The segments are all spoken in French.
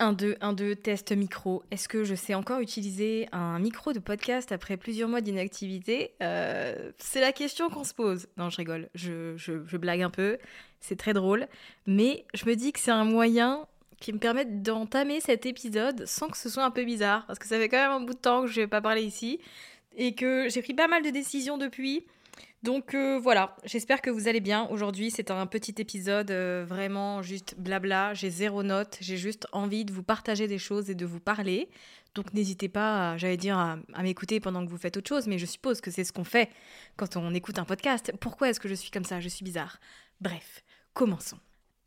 1, 2, 1, 2, test micro. Est-ce que je sais encore utiliser un micro de podcast après plusieurs mois d'inactivité? Euh, C'est la question qu'on se pose. Non, je rigole, je, je, blague un peu, c'est très drôle. Mais je me dis que c'est un moyen qui me permet d'entamer cet épisode sans que ce soit un peu bizarre. Parce que ça fait quand même un bout de temps que je ne vais pas parler ici. Et que j'ai pris pas mal de décisions depuis. Donc euh, voilà, j'espère que vous allez bien. Aujourd'hui, c'est un petit épisode euh, vraiment juste blabla. J'ai zéro note, j'ai juste envie de vous partager des choses et de vous parler. Donc n'hésitez pas, j'allais dire, à, à m'écouter pendant que vous faites autre chose, mais je suppose que c'est ce qu'on fait quand on écoute un podcast. Pourquoi est-ce que je suis comme ça? Je suis bizarre. Bref, commençons.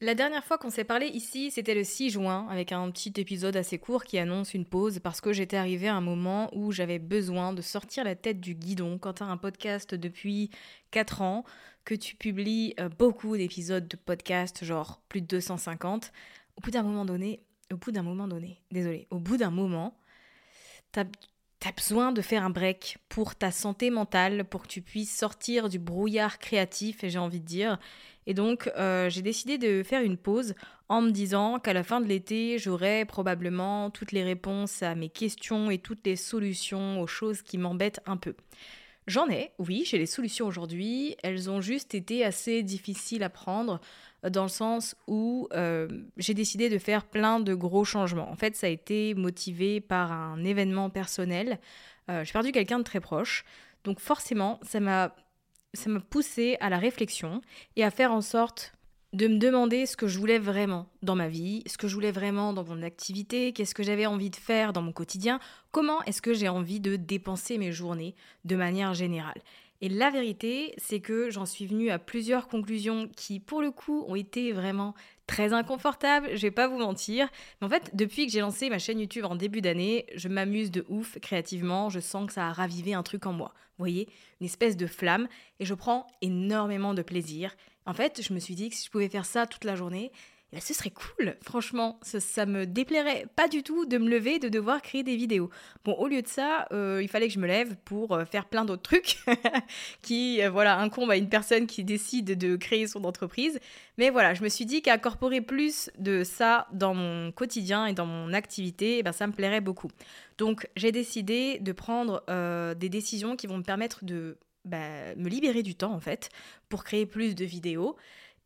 La dernière fois qu'on s'est parlé ici, c'était le 6 juin, avec un petit épisode assez court qui annonce une pause parce que j'étais arrivée à un moment où j'avais besoin de sortir la tête du guidon. Quand tu as un podcast depuis 4 ans, que tu publies euh, beaucoup d'épisodes de podcast, genre plus de 250, au bout d'un moment donné, au bout d'un moment donné, désolé, au bout d'un moment, t'as as besoin de faire un break pour ta santé mentale, pour que tu puisses sortir du brouillard créatif, et j'ai envie de dire. Et donc, euh, j'ai décidé de faire une pause en me disant qu'à la fin de l'été, j'aurai probablement toutes les réponses à mes questions et toutes les solutions aux choses qui m'embêtent un peu. J'en ai, oui, j'ai les solutions aujourd'hui. Elles ont juste été assez difficiles à prendre dans le sens où euh, j'ai décidé de faire plein de gros changements. En fait, ça a été motivé par un événement personnel. Euh, j'ai perdu quelqu'un de très proche. Donc forcément, ça m'a ça m'a poussé à la réflexion et à faire en sorte de me demander ce que je voulais vraiment dans ma vie, ce que je voulais vraiment dans mon activité, qu'est-ce que j'avais envie de faire dans mon quotidien, comment est-ce que j'ai envie de dépenser mes journées de manière générale. Et la vérité, c'est que j'en suis venue à plusieurs conclusions qui, pour le coup, ont été vraiment très inconfortables, je vais pas vous mentir. Mais en fait, depuis que j'ai lancé ma chaîne YouTube en début d'année, je m'amuse de ouf créativement, je sens que ça a ravivé un truc en moi. Vous voyez, une espèce de flamme, et je prends énormément de plaisir. En fait, je me suis dit que si je pouvais faire ça toute la journée, ce serait cool, franchement, ça, me déplairait pas du tout de me lever, de devoir créer des vidéos. Bon, au lieu de ça, euh, il fallait que je me lève pour euh, faire plein d'autres trucs qui, euh, voilà, incombent à une personne qui décide de créer son entreprise. Mais voilà, je me suis dit qu'incorporer plus de ça dans mon quotidien et dans mon activité, eh ben, ça me plairait beaucoup. Donc, j'ai décidé de prendre des décisions qui vont me permettre de bah, me libérer du temps, en fait, pour créer plus de vidéos.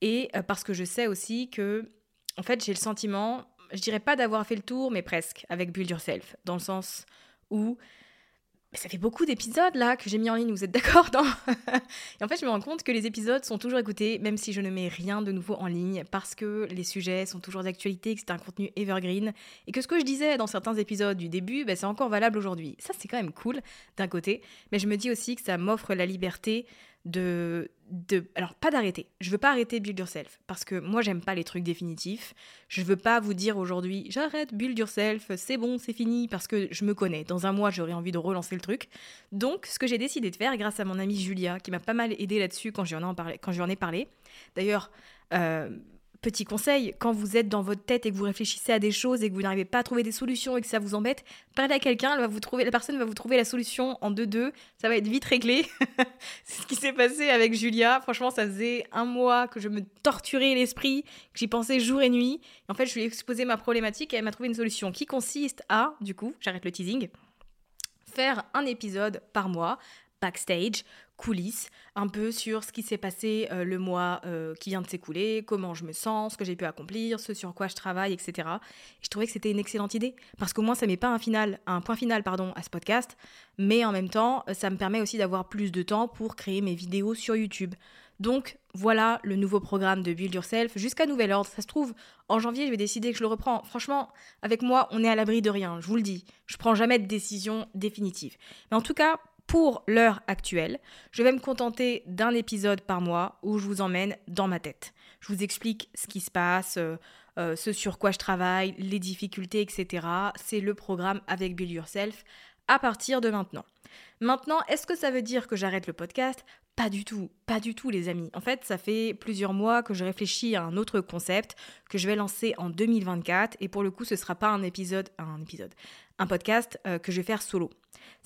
Et parce que je sais aussi que en fait, j'ai le sentiment, je dirais pas d'avoir fait le tour, mais presque, avec Build Yourself, dans le sens où ça fait beaucoup d'épisodes là que j'ai mis en ligne, vous êtes d'accord Et en fait, je me rends compte que les épisodes sont toujours écoutés, même si je ne mets rien de nouveau en ligne, parce que les sujets sont toujours d'actualité, que c'est un contenu evergreen, et que ce que je disais dans certains épisodes du début, ben, c'est encore valable aujourd'hui. Ça, c'est quand même cool d'un côté, mais je me dis aussi que ça m'offre la liberté de, de alors pas d'arrêter. Je veux pas arrêter Build Yourself parce que moi j'aime pas les trucs définitifs. Je veux pas vous dire aujourd'hui j'arrête Build Yourself, c'est bon, c'est fini parce que je me connais. Dans un mois, j'aurais envie de relancer le truc. Donc ce que j'ai décidé de faire grâce à mon amie Julia qui m'a pas mal aidé là-dessus quand j'en ai parlé quand ai parlé. D'ailleurs, euh, Petit conseil, quand vous êtes dans votre tête et que vous réfléchissez à des choses et que vous n'arrivez pas à trouver des solutions et que ça vous embête, parlez à quelqu'un, la personne va vous trouver la solution en 2-2, ça va être vite réglé. c'est ce qui s'est passé avec Julia. Franchement, ça faisait un mois que je me torturais l'esprit, que j'y pensais jour et nuit. en fait, je lui ai exposé ma problématique et elle m'a trouvé une solution qui consiste à, du coup, j'arrête le teasing, faire un épisode par mois backstage, coulisses, un peu sur ce qui s'est passé euh, le mois euh, qui vient de s'écouler, comment je me sens, ce que j'ai pu accomplir, ce sur quoi je travaille, etc. je trouvais que c'était une excellente idée parce qu'au moins ça met pas un final, un point final pardon à ce podcast, mais en même temps ça me permet aussi d'avoir plus de temps pour créer mes vidéos sur YouTube. Donc voilà le nouveau programme de Build Yourself jusqu'à nouvel ordre. Ça se trouve, en janvier, je vais décider que je le reprends. Franchement, avec moi, on est à l'abri de rien, je vous le dis. Je prends jamais de décision définitive. Mais en tout cas, pour l'heure actuelle, je vais me contenter d'un épisode par mois où je vous emmène dans ma tête. Je vous explique ce qui se passe, euh, euh, ce sur quoi je travaille, les difficultés, etc. C'est le programme avec Build Yourself à partir de maintenant. Maintenant, est-ce que ça veut dire que j'arrête le podcast? Pas du tout, pas du tout les amis. En fait, ça fait plusieurs mois que je réfléchis à un autre concept que je vais lancer en 2024 et pour le coup, ce ne sera pas un épisode, un épisode, un podcast euh, que je vais faire solo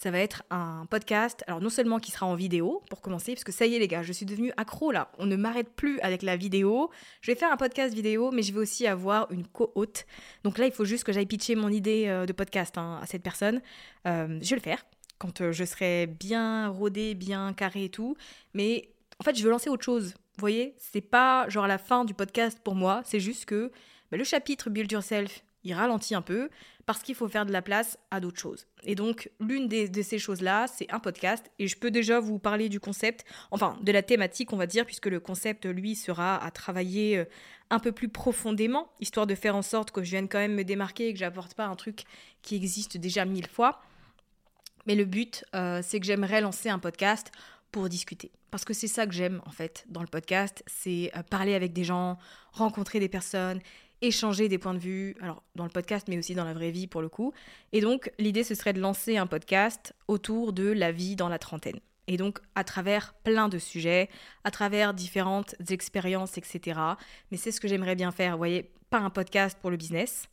ça va être un podcast, alors non seulement qui sera en vidéo, pour commencer, parce que ça y est les gars, je suis devenue accro là, on ne m'arrête plus avec la vidéo. Je vais faire un podcast vidéo, mais je vais aussi avoir une co-hôte. Donc là, il faut juste que j'aille pitcher mon idée euh, de podcast hein, à cette personne. Euh, je vais le faire quand je serai bien rodé, bien carré et tout. Mais en fait, je veux lancer autre chose. Vous voyez, c'est pas genre la fin du podcast pour moi, c'est juste que bah, le chapitre Build Yourself, il ralentit un peu parce qu'il faut faire de la place à d'autres choses. Et donc, l'une de ces choses-là, c'est un podcast. Et je peux déjà vous parler du concept, enfin, de la thématique, on va dire, puisque le concept, lui, sera à travailler euh, un peu plus profondément, histoire de faire en sorte que je vienne quand même me démarquer et que j'apporte pas un truc qui existe déjà mille fois. Mais le but, euh, c'est que j'aimerais lancer un podcast pour discuter. Parce que c'est ça que j'aime, en fait, dans le podcast, c'est euh, parler avec des gens, rencontrer des personnes échanger des points de vue, alors dans le podcast, mais aussi dans la vraie vie pour le coup. Et donc, l'idée, ce serait de lancer un podcast autour de la vie dans la trentaine. Et donc, à travers plein de sujets, à travers différentes expériences, etc. Mais c'est ce que j'aimerais bien faire. Vous voyez, pas un podcast pour le business,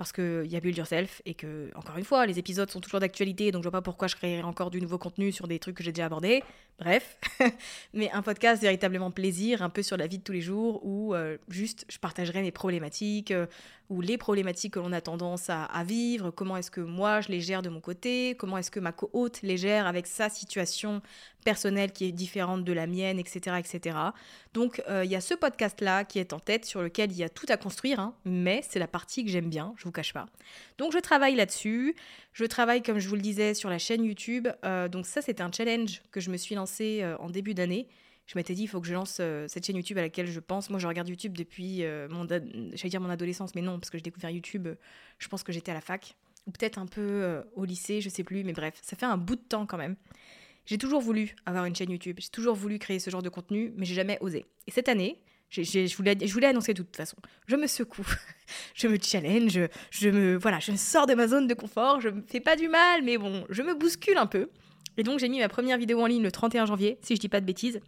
parce qu'il y a Build Yourself et que, encore une fois, les épisodes sont toujours d'actualité, donc je vois pas pourquoi je créerais encore du nouveau contenu sur des trucs que j'ai déjà abordés. Bref, mais un podcast véritablement plaisir, un peu sur la vie de tous les jours, où euh, juste je partagerai mes problématiques, euh, ou les problématiques que l'on a tendance à, vivre, comment est-ce que moi je les gère de mon côté, comment est-ce que ma co-hôte les gère avec sa situation personnelle qui est différente de la mienne, etc. etc. Donc euh, il y a ce podcast-là qui est en tête, sur lequel il y a tout à construire, hein, mais c'est la partie que j'aime bien, je vous cache pas. Donc je travaille là-dessus, je travaille comme je vous le disais sur la chaîne YouTube, euh, donc ça c'était un challenge que je me suis lancé euh, en début d'année je m'étais dit, il faut que je lance euh, cette chaîne YouTube à laquelle je pense. Moi, je regarde YouTube depuis euh, mon, j'allais dire mon adolescence, mais non, parce que j'ai découvert YouTube, euh, je pense que j'étais à la fac, ou peut-être un peu au lycée, je sais plus, mais bref, ça fait un bout de temps quand même. J'ai toujours voulu avoir une chaîne YouTube, j'ai toujours voulu créer ce genre de contenu, mais j'ai jamais osé. Et cette année, je, voulais, je voulais annoncer de toute façon. Je me secoue, je me challenge, je, me, voilà, je sors de ma zone de confort, je me fais pas du mal, mais bon, je me bouscule un peu. Et donc j'ai mis ma première vidéo en ligne le 31 janvier, si je dis pas de bêtises.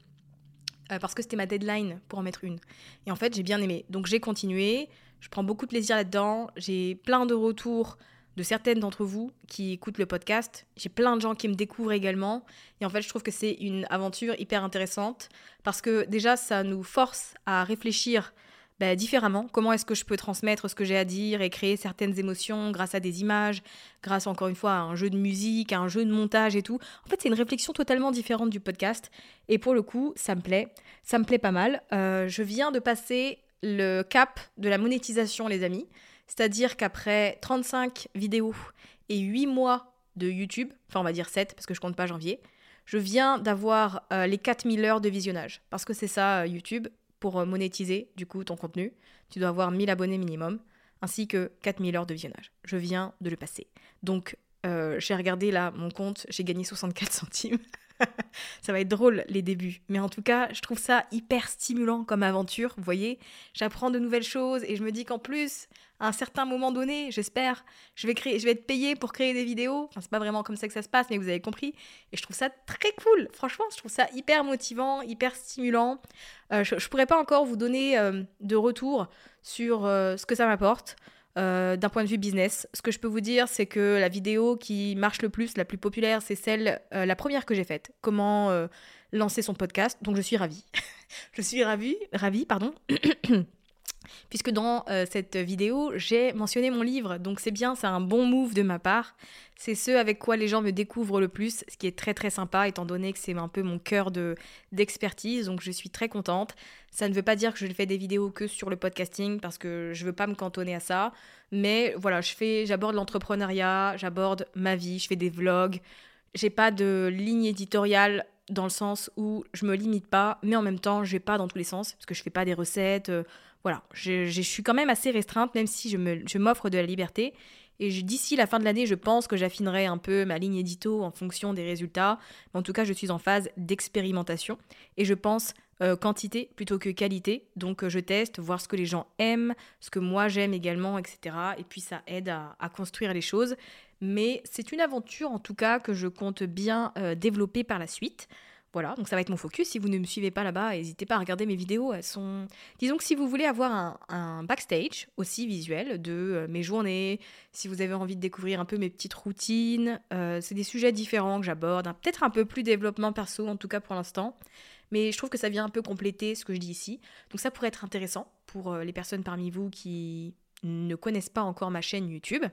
Euh, parce que c'était ma deadline pour en mettre une. Et en fait, j'ai bien aimé. Donc j'ai continué, je prends beaucoup de plaisir là-dedans, j'ai plein de retours de certaines d'entre vous qui écoutent le podcast. J'ai plein de gens qui me découvrent également. Et en fait, je trouve que c'est une aventure hyper intéressante parce que déjà, ça nous force à réfléchir bah, différemment. Comment est-ce que je peux transmettre ce que j'ai à dire et créer certaines émotions grâce à des images, grâce encore une fois à un jeu de musique, à un jeu de montage et tout. En fait, c'est une réflexion totalement différente du podcast. Et pour le coup, ça me plaît. Ça me plaît pas mal. Euh, je viens de passer le cap de la monétisation, les amis. C'est-à-dire qu'après 35 vidéos et 8 mois de YouTube, enfin on va dire 7 parce que je compte pas janvier, je viens d'avoir euh, les 4000 heures de visionnage. Parce que c'est ça, euh, YouTube pour euh, monétiser du coup ton contenu, tu dois avoir 1000 abonnés minimum, ainsi que 4000 heures de visionnage. Je viens de le passer. Donc euh, j'ai regardé là mon compte, j'ai gagné 64 centimes. ça va être drôle les débuts. Mais en tout cas, je trouve ça hyper stimulant comme aventure. Vous voyez, j'apprends de nouvelles choses et je me dis qu'en plus, à un certain moment donné, j'espère, je vais être payée pour créer des vidéos. Enfin, c'est pas vraiment comme ça que ça se passe, mais vous avez compris. Et je trouve ça très cool. Franchement, je trouve ça hyper motivant, hyper stimulant. Euh, je, je pourrais pas encore vous donner euh, de retour sur euh, ce que ça m'apporte. Euh, d'un point de vue business. Ce que je peux vous dire, c'est que la vidéo qui marche le plus, la plus populaire, c'est celle, euh, la première que j'ai faite. Comment euh, lancer son podcast. Donc je suis ravie. je suis ravie, ravie, pardon. Puisque dans cette vidéo, j'ai mentionné mon livre. Donc c'est bien, c'est un bon move de ma part. C'est ce avec quoi les gens me découvrent le plus, ce qui est très très sympa étant donné que c'est un peu mon cœur de d'expertise. Donc je suis très contente. Ça ne veut pas dire que je fais des vidéos que sur le podcasting parce que je veux pas me cantonner à ça. Mais voilà, je fais, j'aborde l'entrepreneuriat, j'aborde ma vie, je fais des vlogs. J'ai pas de ligne éditoriale dans le sens où je me limite pas, mais en même temps, je vais pas dans tous les sens parce que je fais pas des recettes. euh, voilà, je, suis quand même assez restreinte, même si je je m'offre de la liberté. Et d'ici la fin de l'année, je pense que j'affinerai un peu ma ligne édito en fonction des résultats. Mais en tout cas, je suis en phase d'expérimentation. Et je pense euh, quantité plutôt que qualité. Donc euh, je teste, voir ce que les gens aiment, ce que moi j'aime également, etc. Et puis ça aide à, à construire les choses. Mais c'est une aventure en tout cas que je compte bien euh, développer par la suite. Voilà, donc ça va être mon focus. Si vous ne me suivez pas là-bas, n'hésitez pas à regarder mes vidéos. Elles sont. Disons que si vous voulez avoir un, backstage aussi visuel de euh, mes journées, si vous avez envie de découvrir un peu mes petites routines, euh, c'est des sujets différents que j'aborde. hein. Peut-être un peu plus développement perso, en tout cas pour l'instant. Mais je trouve que ça vient un peu compléter ce que je dis ici. Donc ça pourrait être intéressant pour euh, les personnes parmi vous qui ne connaissent pas encore ma chaîne YouTube.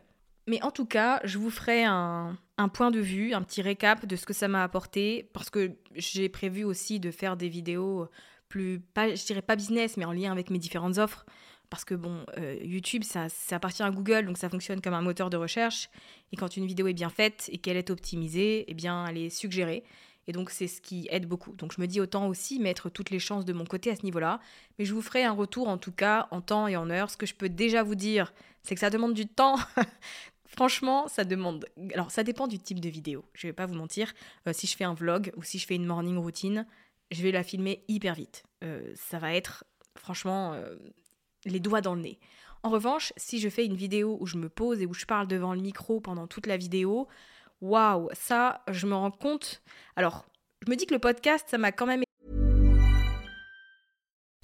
Mais en tout cas, je vous ferai un, point de vue, un petit récap de ce que ça m'a apporté, parce que j'ai prévu aussi de faire des vidéos plus, pas, je dirais pas business, mais en lien avec mes différentes offres. Parce que bon, euh, YouTube, ça, ça appartient à Google, donc ça fonctionne comme un moteur de recherche. Et quand une vidéo est bien faite et qu'elle est optimisée, eh bien, elle est suggérée. Et donc, c'est ce qui aide beaucoup. Donc, je me dis autant aussi mettre toutes les chances de mon côté à ce niveau-là. Mais je vous ferai un retour, en tout cas, en temps et en heure. Ce que je peux déjà vous dire, c'est que ça demande du temps. Franchement, ça demande. Alors, ça dépend du type de vidéo. Je vais pas vous mentir. Euh, si je fais un vlog ou si je fais une morning routine, je vais la filmer hyper vite. Euh, ça va être, franchement, euh, les doigts dans le nez. En revanche, si je fais une vidéo où je me pose et où je parle devant le micro pendant toute la vidéo, waouh, ça, je me rends compte. Alors, je me dis que le podcast, ça m'a quand même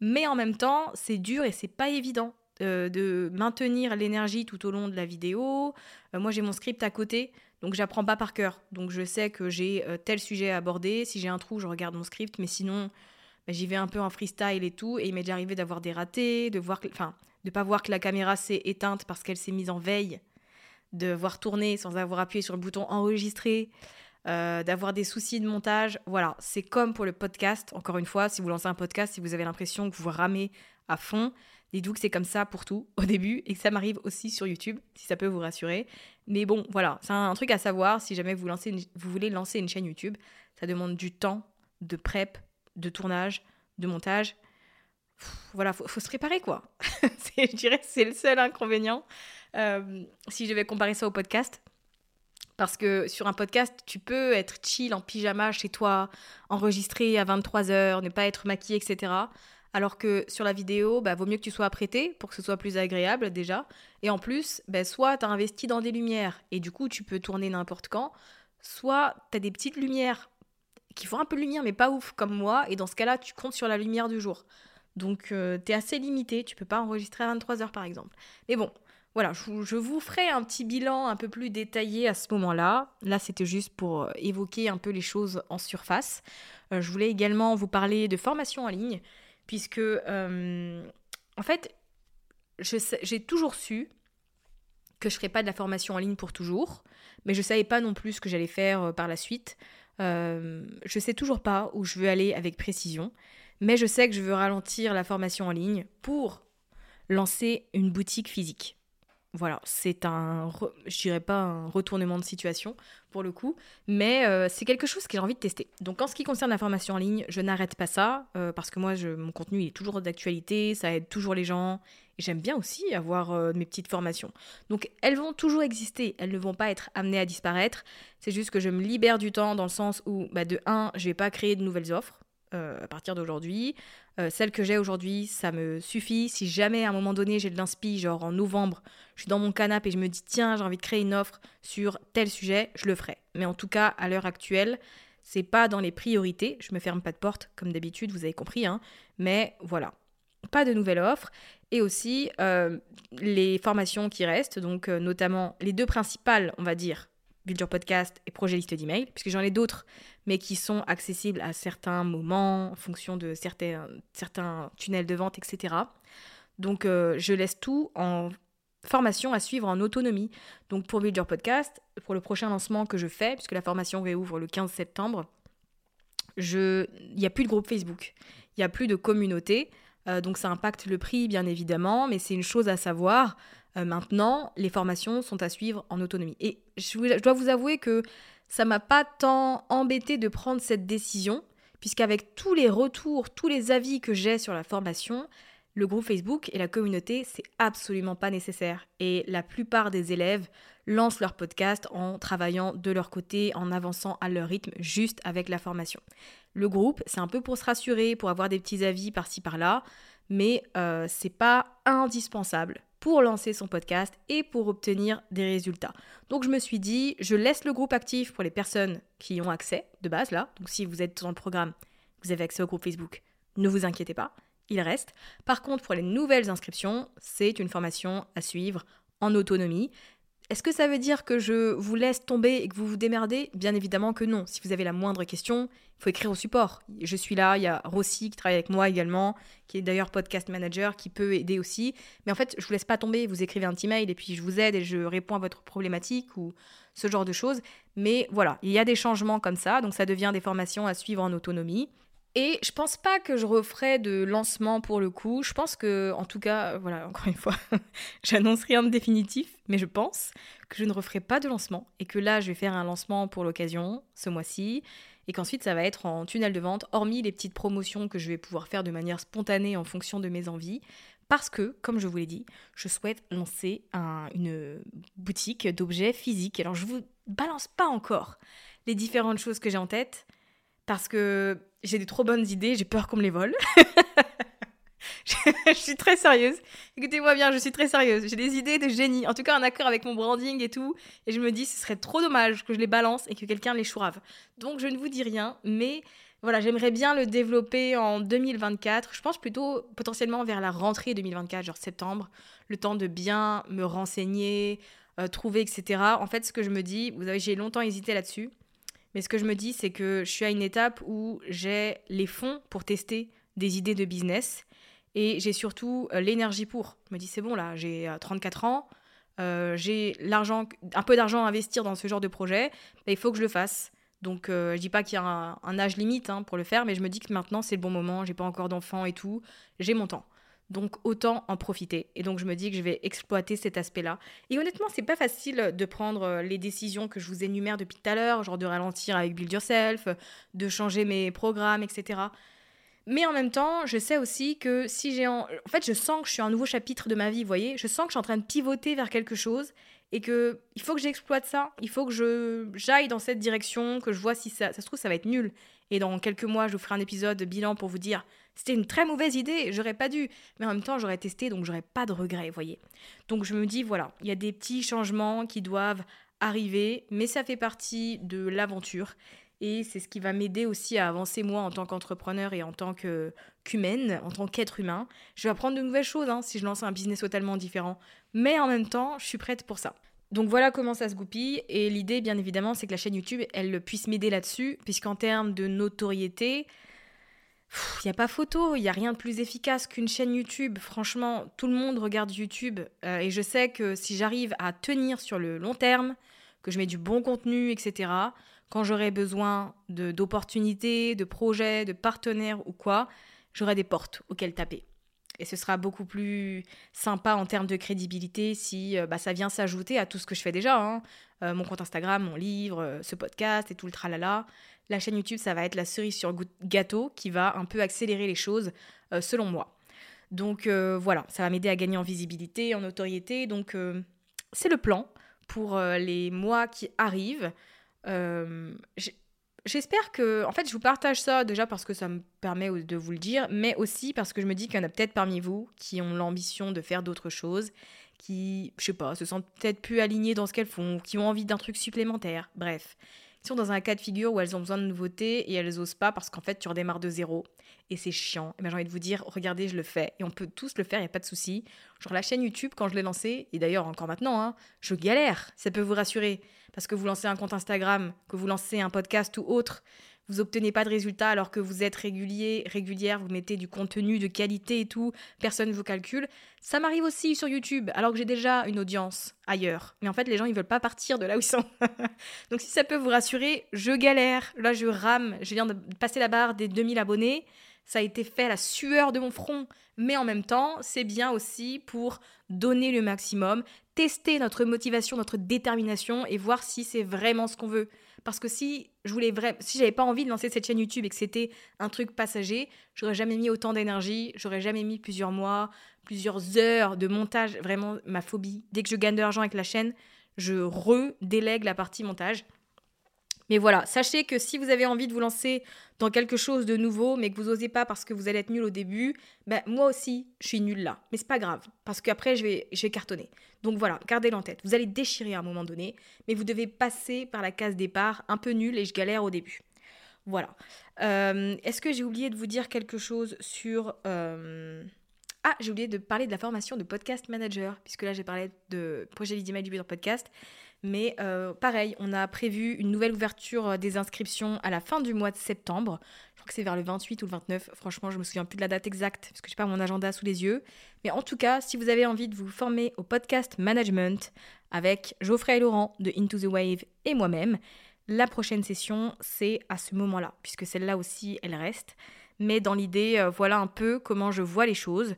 mais en même temps, c'est dur et c'est pas évident euh, de maintenir l'énergie tout au long de la vidéo. Euh, moi, j'ai mon script à côté, donc j'apprends pas par cœur. Donc je sais que j'ai euh, tel sujet à aborder. Si j'ai un trou, je regarde mon script, mais sinon, bah, j'y vais un peu en freestyle et tout. Et il m'est déjà arrivé d'avoir des ratés, de voir, enfin, de pas voir que la caméra s'est éteinte parce qu'elle s'est mise en veille, de voir tourner sans avoir appuyé sur le bouton enregistrer. Euh, d'avoir des soucis de montage. Voilà, c'est comme pour le podcast. Encore une fois, si vous lancez un podcast, si vous avez l'impression que vous ramez à fond, dites-vous que c'est comme ça pour tout au début et que ça m'arrive aussi sur YouTube, si ça peut vous rassurer. Mais bon, voilà, c'est un truc à savoir si jamais vous, lancez vous voulez lancer une chaîne YouTube. Ça demande du temps de prep, de tournage, de montage. Voilà, faut, faut se préparer quoi. Je dirais que c'est le seul inconvénient. Euh, si je vais comparer ça au podcast, parce que sur un podcast, tu peux être chill en pyjama chez toi, enregistrer à 23h, ne pas être maquillé, etc. Alors que sur la vidéo, bah, vaut mieux que tu sois apprêté pour que ce soit plus agréable déjà. Et en plus, bah, soit tu as investi dans des lumières et du coup tu peux tourner n'importe quand, soit tu as des petites lumières qui font un peu de lumière mais pas ouf comme moi. Et dans ce cas-là, tu comptes sur la lumière du jour. Donc euh, tu es assez limité, tu peux pas enregistrer à 23h par exemple. Mais bon, voilà, je, vous ferai un petit bilan un peu plus détaillé à ce moment-là. Là, c'était juste pour euh, évoquer un peu les choses en surface. Euh, je voulais également vous parler de formation en ligne puisque euh, en fait, j'ai toujours su que je ne ferais pas de la formation en ligne pour toujours, mais je ne savais pas non plus ce que j'allais faire par la suite. Euh, je ne sais toujours pas où je veux aller avec précision, mais je sais que je veux ralentir la formation en ligne pour lancer une boutique physique. Voilà, c'est un, je dirais pas un retournement de situation pour le coup, mais euh, c'est quelque chose que j'ai envie de tester. Donc en ce qui concerne la formation en ligne, je n'arrête pas ça euh, parce que moi, mon contenu est toujours d'actualité, ça aide toujours les gens et j'aime bien aussi avoir euh, mes petites formations. Donc elles vont toujours exister, elles ne vont pas être amenées à disparaître. C'est juste que je me libère du temps dans le sens où, bah, de un, je vais pas créer de nouvelles offres. À partir d'aujourd'hui. Euh, celle que j'ai aujourd'hui, ça me suffit. Si jamais à un moment donné j'ai de l'inspi, genre en novembre, je suis dans mon canapé et je me dis tiens, j'ai envie de créer une offre sur tel sujet, je le ferai. Mais en tout cas, à l'heure actuelle, c'est pas dans les priorités. Je me ferme pas de porte, comme d'habitude, vous avez compris. Hein. Mais voilà, pas de nouvelle offre. Et aussi euh, les formations qui restent, donc euh, notamment les deux principales, on va dire, Build Your Podcast et Projet Liste d'Email, puisque j'en ai d'autres, mais qui sont accessibles à certains moments, en fonction de certains, certains tunnels de vente, etc. Donc euh, je laisse tout en formation à suivre en autonomie. Donc pour Build Your Podcast, pour le prochain lancement que je fais, puisque la formation réouvre le 15 septembre, il n'y a plus de groupe Facebook, il n'y a plus de communauté. Euh, donc ça impacte le prix, bien évidemment, mais c'est une chose à savoir. Euh, maintenant, les formations sont à suivre en autonomie. Et je, dois vous avouer que ça m'a pas tant embêté de prendre cette décision, puisqu'avec tous les retours, tous les avis que j'ai sur la formation, le groupe Facebook et la communauté, c'est absolument pas nécessaire. Et la plupart des élèves lancent leur podcast en travaillant de leur côté, en avançant à leur rythme, juste avec la formation. Le groupe, c'est un peu pour se rassurer, pour avoir des petits avis par-ci par-là, mais euh, c'est pas indispensable pour lancer son podcast et pour obtenir des résultats. Donc je me suis dit, je laisse le groupe actif pour les personnes qui ont accès de base là. Donc si vous êtes dans le programme, vous avez accès au groupe Facebook, ne vous inquiétez pas, il reste. Par contre, pour les nouvelles inscriptions, c'est une formation à suivre en autonomie. Est-ce que ça veut dire que je vous laisse tomber et que vous vous démerdez? Bien évidemment que non. Si vous avez la moindre question, il faut écrire au support. Je suis là, il y a Rossi qui travaille avec moi également, qui est d'ailleurs podcast manager, qui peut aider aussi. Mais en fait, je vous laisse pas tomber, vous écrivez un petit mail et puis je vous aide et je réponds à votre problématique ou ce genre de choses. Mais voilà, il y a des changements comme ça, donc ça devient des formations à suivre en autonomie. Et je pense pas que je referai de lancement pour le coup. Je pense que, en tout cas, euh, voilà, encore une fois, j'annonce rien de définitif, mais je pense que je ne referai pas de lancement et que là, je vais faire un lancement pour l'occasion ce mois-ci et qu'ensuite, ça va être en tunnel de vente, hormis les petites promotions que je vais pouvoir faire de manière spontanée en fonction de mes envies. Parce que, comme je vous l'ai dit, je souhaite lancer une boutique d'objets physiques. Alors, je vous balance pas encore les différentes choses que j'ai en tête parce que j'ai des trop bonnes idées, j'ai peur qu'on me les vole. je suis très sérieuse. Écoutez-moi bien, je suis très sérieuse. J'ai des idées de génie. En tout cas, un accord avec mon branding et tout. Et je me dis, ce serait trop dommage que je les balance et que quelqu'un les chourave. Donc, je ne vous dis rien, mais voilà, j'aimerais bien le développer en 2024. Je pense plutôt potentiellement vers la rentrée 2024, genre septembre. Le temps de bien me renseigner, euh, trouver, etc. En fait, ce que je me dis, vous savez, j'ai longtemps hésité là-dessus. Mais ce que je me dis, c'est que je suis à une étape où j'ai les fonds pour tester des idées de business et j'ai surtout euh, l'énergie pour. Je me dis, c'est bon, là, j'ai 34 euh, ans, euh, j'ai l'argent, un peu d'argent à investir dans ce genre de projet, il faut que je le fasse. Donc, je dis pas qu'il y a un, âge limite hein, pour le faire, mais je me dis que maintenant, c'est le bon moment, j'ai pas encore d'enfants et tout, j'ai mon temps. Donc autant en profiter. Et donc je me dis que je vais exploiter cet aspect-là. Et honnêtement, c'est pas facile de prendre euh, les décisions que je vous énumère depuis tout à l'heure, genre de ralentir avec Build Yourself, de changer mes programmes, etc. Mais en même temps, je sais aussi que si j'ai en... en fait, je sens que je suis un nouveau chapitre de ma vie, vous voyez, je sens que je suis en train de pivoter vers quelque chose et que il faut que j'exploite ça, il faut que je j'aille dans cette direction, que je vois si ça ça se trouve ça va être nul Et dans quelques mois, je vous ferai un épisode de bilan pour vous dire c'était une très mauvaise idée, j'aurais pas dû. Mais en même temps, j'aurais testé, donc j'aurais pas de regrets, voyez. Donc je me dis, voilà, il y a des petits changements qui doivent arriver, mais ça fait partie de l'aventure. Et c'est ce qui va m'aider aussi à avancer moi en tant qu'entrepreneur et en tant qu'humaine, en tant qu'être humain. Je vais apprendre de nouvelles choses hein, si je lance un business totalement différent. Mais en même temps, je suis prête pour ça. Donc voilà comment ça se goupille. Et l'idée, bien évidemment, c'est que la chaîne YouTube, elle puisse m'aider là-dessus, puisqu'en termes de notoriété, il n'y a pas photo, il n'y a rien de plus efficace qu'une chaîne YouTube. Franchement, tout le monde regarde YouTube. Euh, et je sais que si j'arrive à tenir sur le long terme, que je mets du bon contenu, etc., quand j'aurai besoin d'opportunités, de, projets, de partenaires ou quoi, j'aurai des portes auxquelles taper. Et ce sera beaucoup plus sympa en termes de crédibilité si euh, bah, ça vient s'ajouter à tout ce que je fais déjà. Hein. Euh, mon compte Instagram, mon livre, euh, ce podcast et tout le tralala. La chaîne YouTube, ça va être la cerise sur gâteau qui va un peu accélérer les choses selon moi. Donc voilà, ça va m'aider à gagner en visibilité, en notoriété. Donc c'est le plan pour les mois qui arrivent. J'espère que, en fait, je vous partage ça déjà parce que ça me permet de vous le dire, mais aussi parce que je me dis qu'il y en a peut-être parmi vous qui ont l'ambition de faire d'autres choses, qui, je sais pas, se sentent peut-être plus alignés dans ce qu'elles font, qui ont envie d'un truc supplémentaire, bref. Sont dans un cas de figure où elles ont besoin de nouveautés et elles osent pas parce qu'en fait, tu redémarres de zéro et c'est chiant. Et ben, j'ai envie de vous dire, regardez, je le fais et on peut tous le faire, il n'y a pas de souci. Genre la chaîne YouTube, quand je l'ai lancée, et d'ailleurs encore maintenant, hein, je galère, ça peut vous rassurer parce que vous lancez un compte Instagram, que vous lancez un podcast ou autre, vous obtenez pas de résultats alors que vous êtes régulier, régulière, vous mettez du contenu de qualité et tout, personne ne vous calcule. Ça m'arrive aussi sur YouTube, alors que j'ai déjà une audience ailleurs. Mais en fait, les gens, ils veulent pas partir de là où ils sont. Donc si ça peut vous rassurer, je galère. Là, je rame. Je viens de passer la barre des 2000 abonnés. Ça a été fait à la sueur de mon front. Mais en même temps, c'est bien aussi pour donner le maximum, tester notre motivation, notre détermination et voir si c'est vraiment ce qu'on veut. Parce que si je voulais vraiment, si j'avais pas envie de lancer cette chaîne YouTube et que c'était un truc passager, j'aurais jamais mis autant d'énergie, j'aurais jamais mis plusieurs mois, plusieurs heures de montage, vraiment ma phobie. Dès que je gagne de l'argent avec la chaîne, je redélègue la partie montage. Mais voilà, sachez que si vous avez envie de vous lancer dans quelque chose de nouveau, mais que vous n'osez pas parce que vous allez être nul au début, ben moi aussi, je suis nul là. Mais c'est pas grave, parce qu'après, je vais, je vais cartonner. Donc voilà, gardez-le en tête. Vous allez déchirer à un moment donné, mais vous devez passer par la case départ, un peu nul et je galère au début. Voilà. Euh, est-ce que j'ai oublié de vous dire quelque chose sur... Euh, ah, j'ai oublié de parler de la formation de podcast manager, puisque là j'ai parlé de projet Lydie du podcast. Mais euh, pareil, on a prévu une nouvelle ouverture euh, des inscriptions à la fin du mois de septembre. Je crois que c'est vers le 28 ou le 29. Franchement, je me souviens plus de la date exacte parce que je n'ai pas mon agenda sous les yeux. Mais en tout cas, si vous avez envie de vous former au podcast management avec Geoffrey et Laurent de Into the Wave et moi-même, la prochaine session, c'est à ce moment-là, puisque celle-là aussi, elle reste. Mais dans l'idée, euh, voilà un peu comment je vois les choses.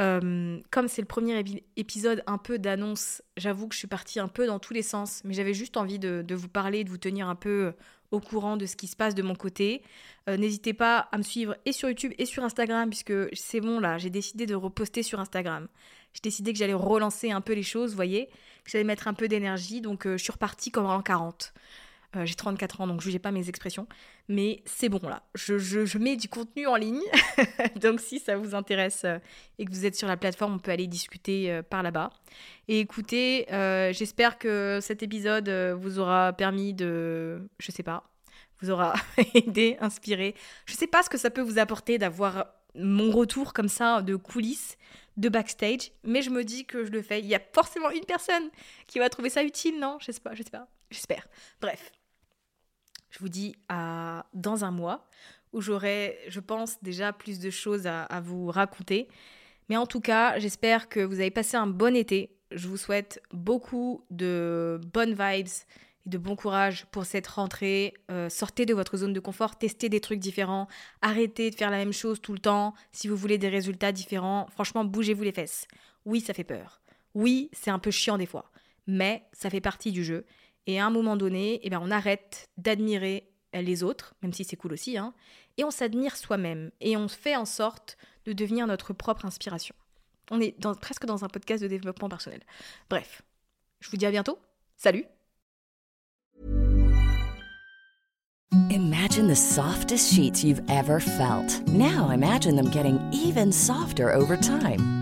Euh, comme c'est le premier épisode un peu d'annonce, j'avoue que je suis partie un peu dans tous les sens, mais j'avais juste envie de, vous parler, de vous tenir un peu euh, au courant de ce qui se passe de mon côté. Euh, n'hésitez pas à me suivre et sur YouTube et sur Instagram, puisque c'est bon là, j'ai décidé de reposter sur Instagram. J'ai décidé que j'allais relancer un peu les choses, vous voyez, que j'allais mettre un peu d'énergie, donc je suis repartie comme en 40. Euh, j'ai 34 ans, donc je jugez pas mes expressions. Mais c'est bon là. Je, mets du contenu en ligne. donc si ça vous intéresse euh, et que vous êtes sur la plateforme, on peut aller discuter euh, par là-bas. Et écoutez, j'espère que cet épisode vous aura permis de. Je sais pas. Vous aura aidé, inspiré. Je sais pas ce que ça peut vous apporter d'avoir mon retour comme ça de coulisses, de backstage, mais je me dis que je le fais. Il y a forcément une personne qui va trouver ça utile, non? Je sais pas, je sais pas. J'espère. Bref, je vous dis à dans un mois où j'aurai, je pense, déjà plus de choses à, vous raconter. Mais en tout cas, j'espère que vous avez passé un bon été. Je vous souhaite beaucoup de bonnes vibes et de bon courage pour cette rentrée. Euh, sortez de votre zone de confort, testez des trucs différents, arrêtez de faire la même chose tout le temps. Si vous voulez des résultats différents, franchement, bougez-vous les fesses. Oui, ça fait peur. Oui, c'est un peu chiant des fois, mais ça fait partie du jeu. Et à un moment donné, eh ben, on arrête d'admirer les autres, même si c'est cool aussi, hein, et on s'admire soi-même. Et on fait en sorte de devenir notre propre inspiration. On est presque dans un podcast de développement personnel. Bref, je vous dis à bientôt. Salut Imagine the softest sheets you've ever felt. Now imagine them getting even softer over time.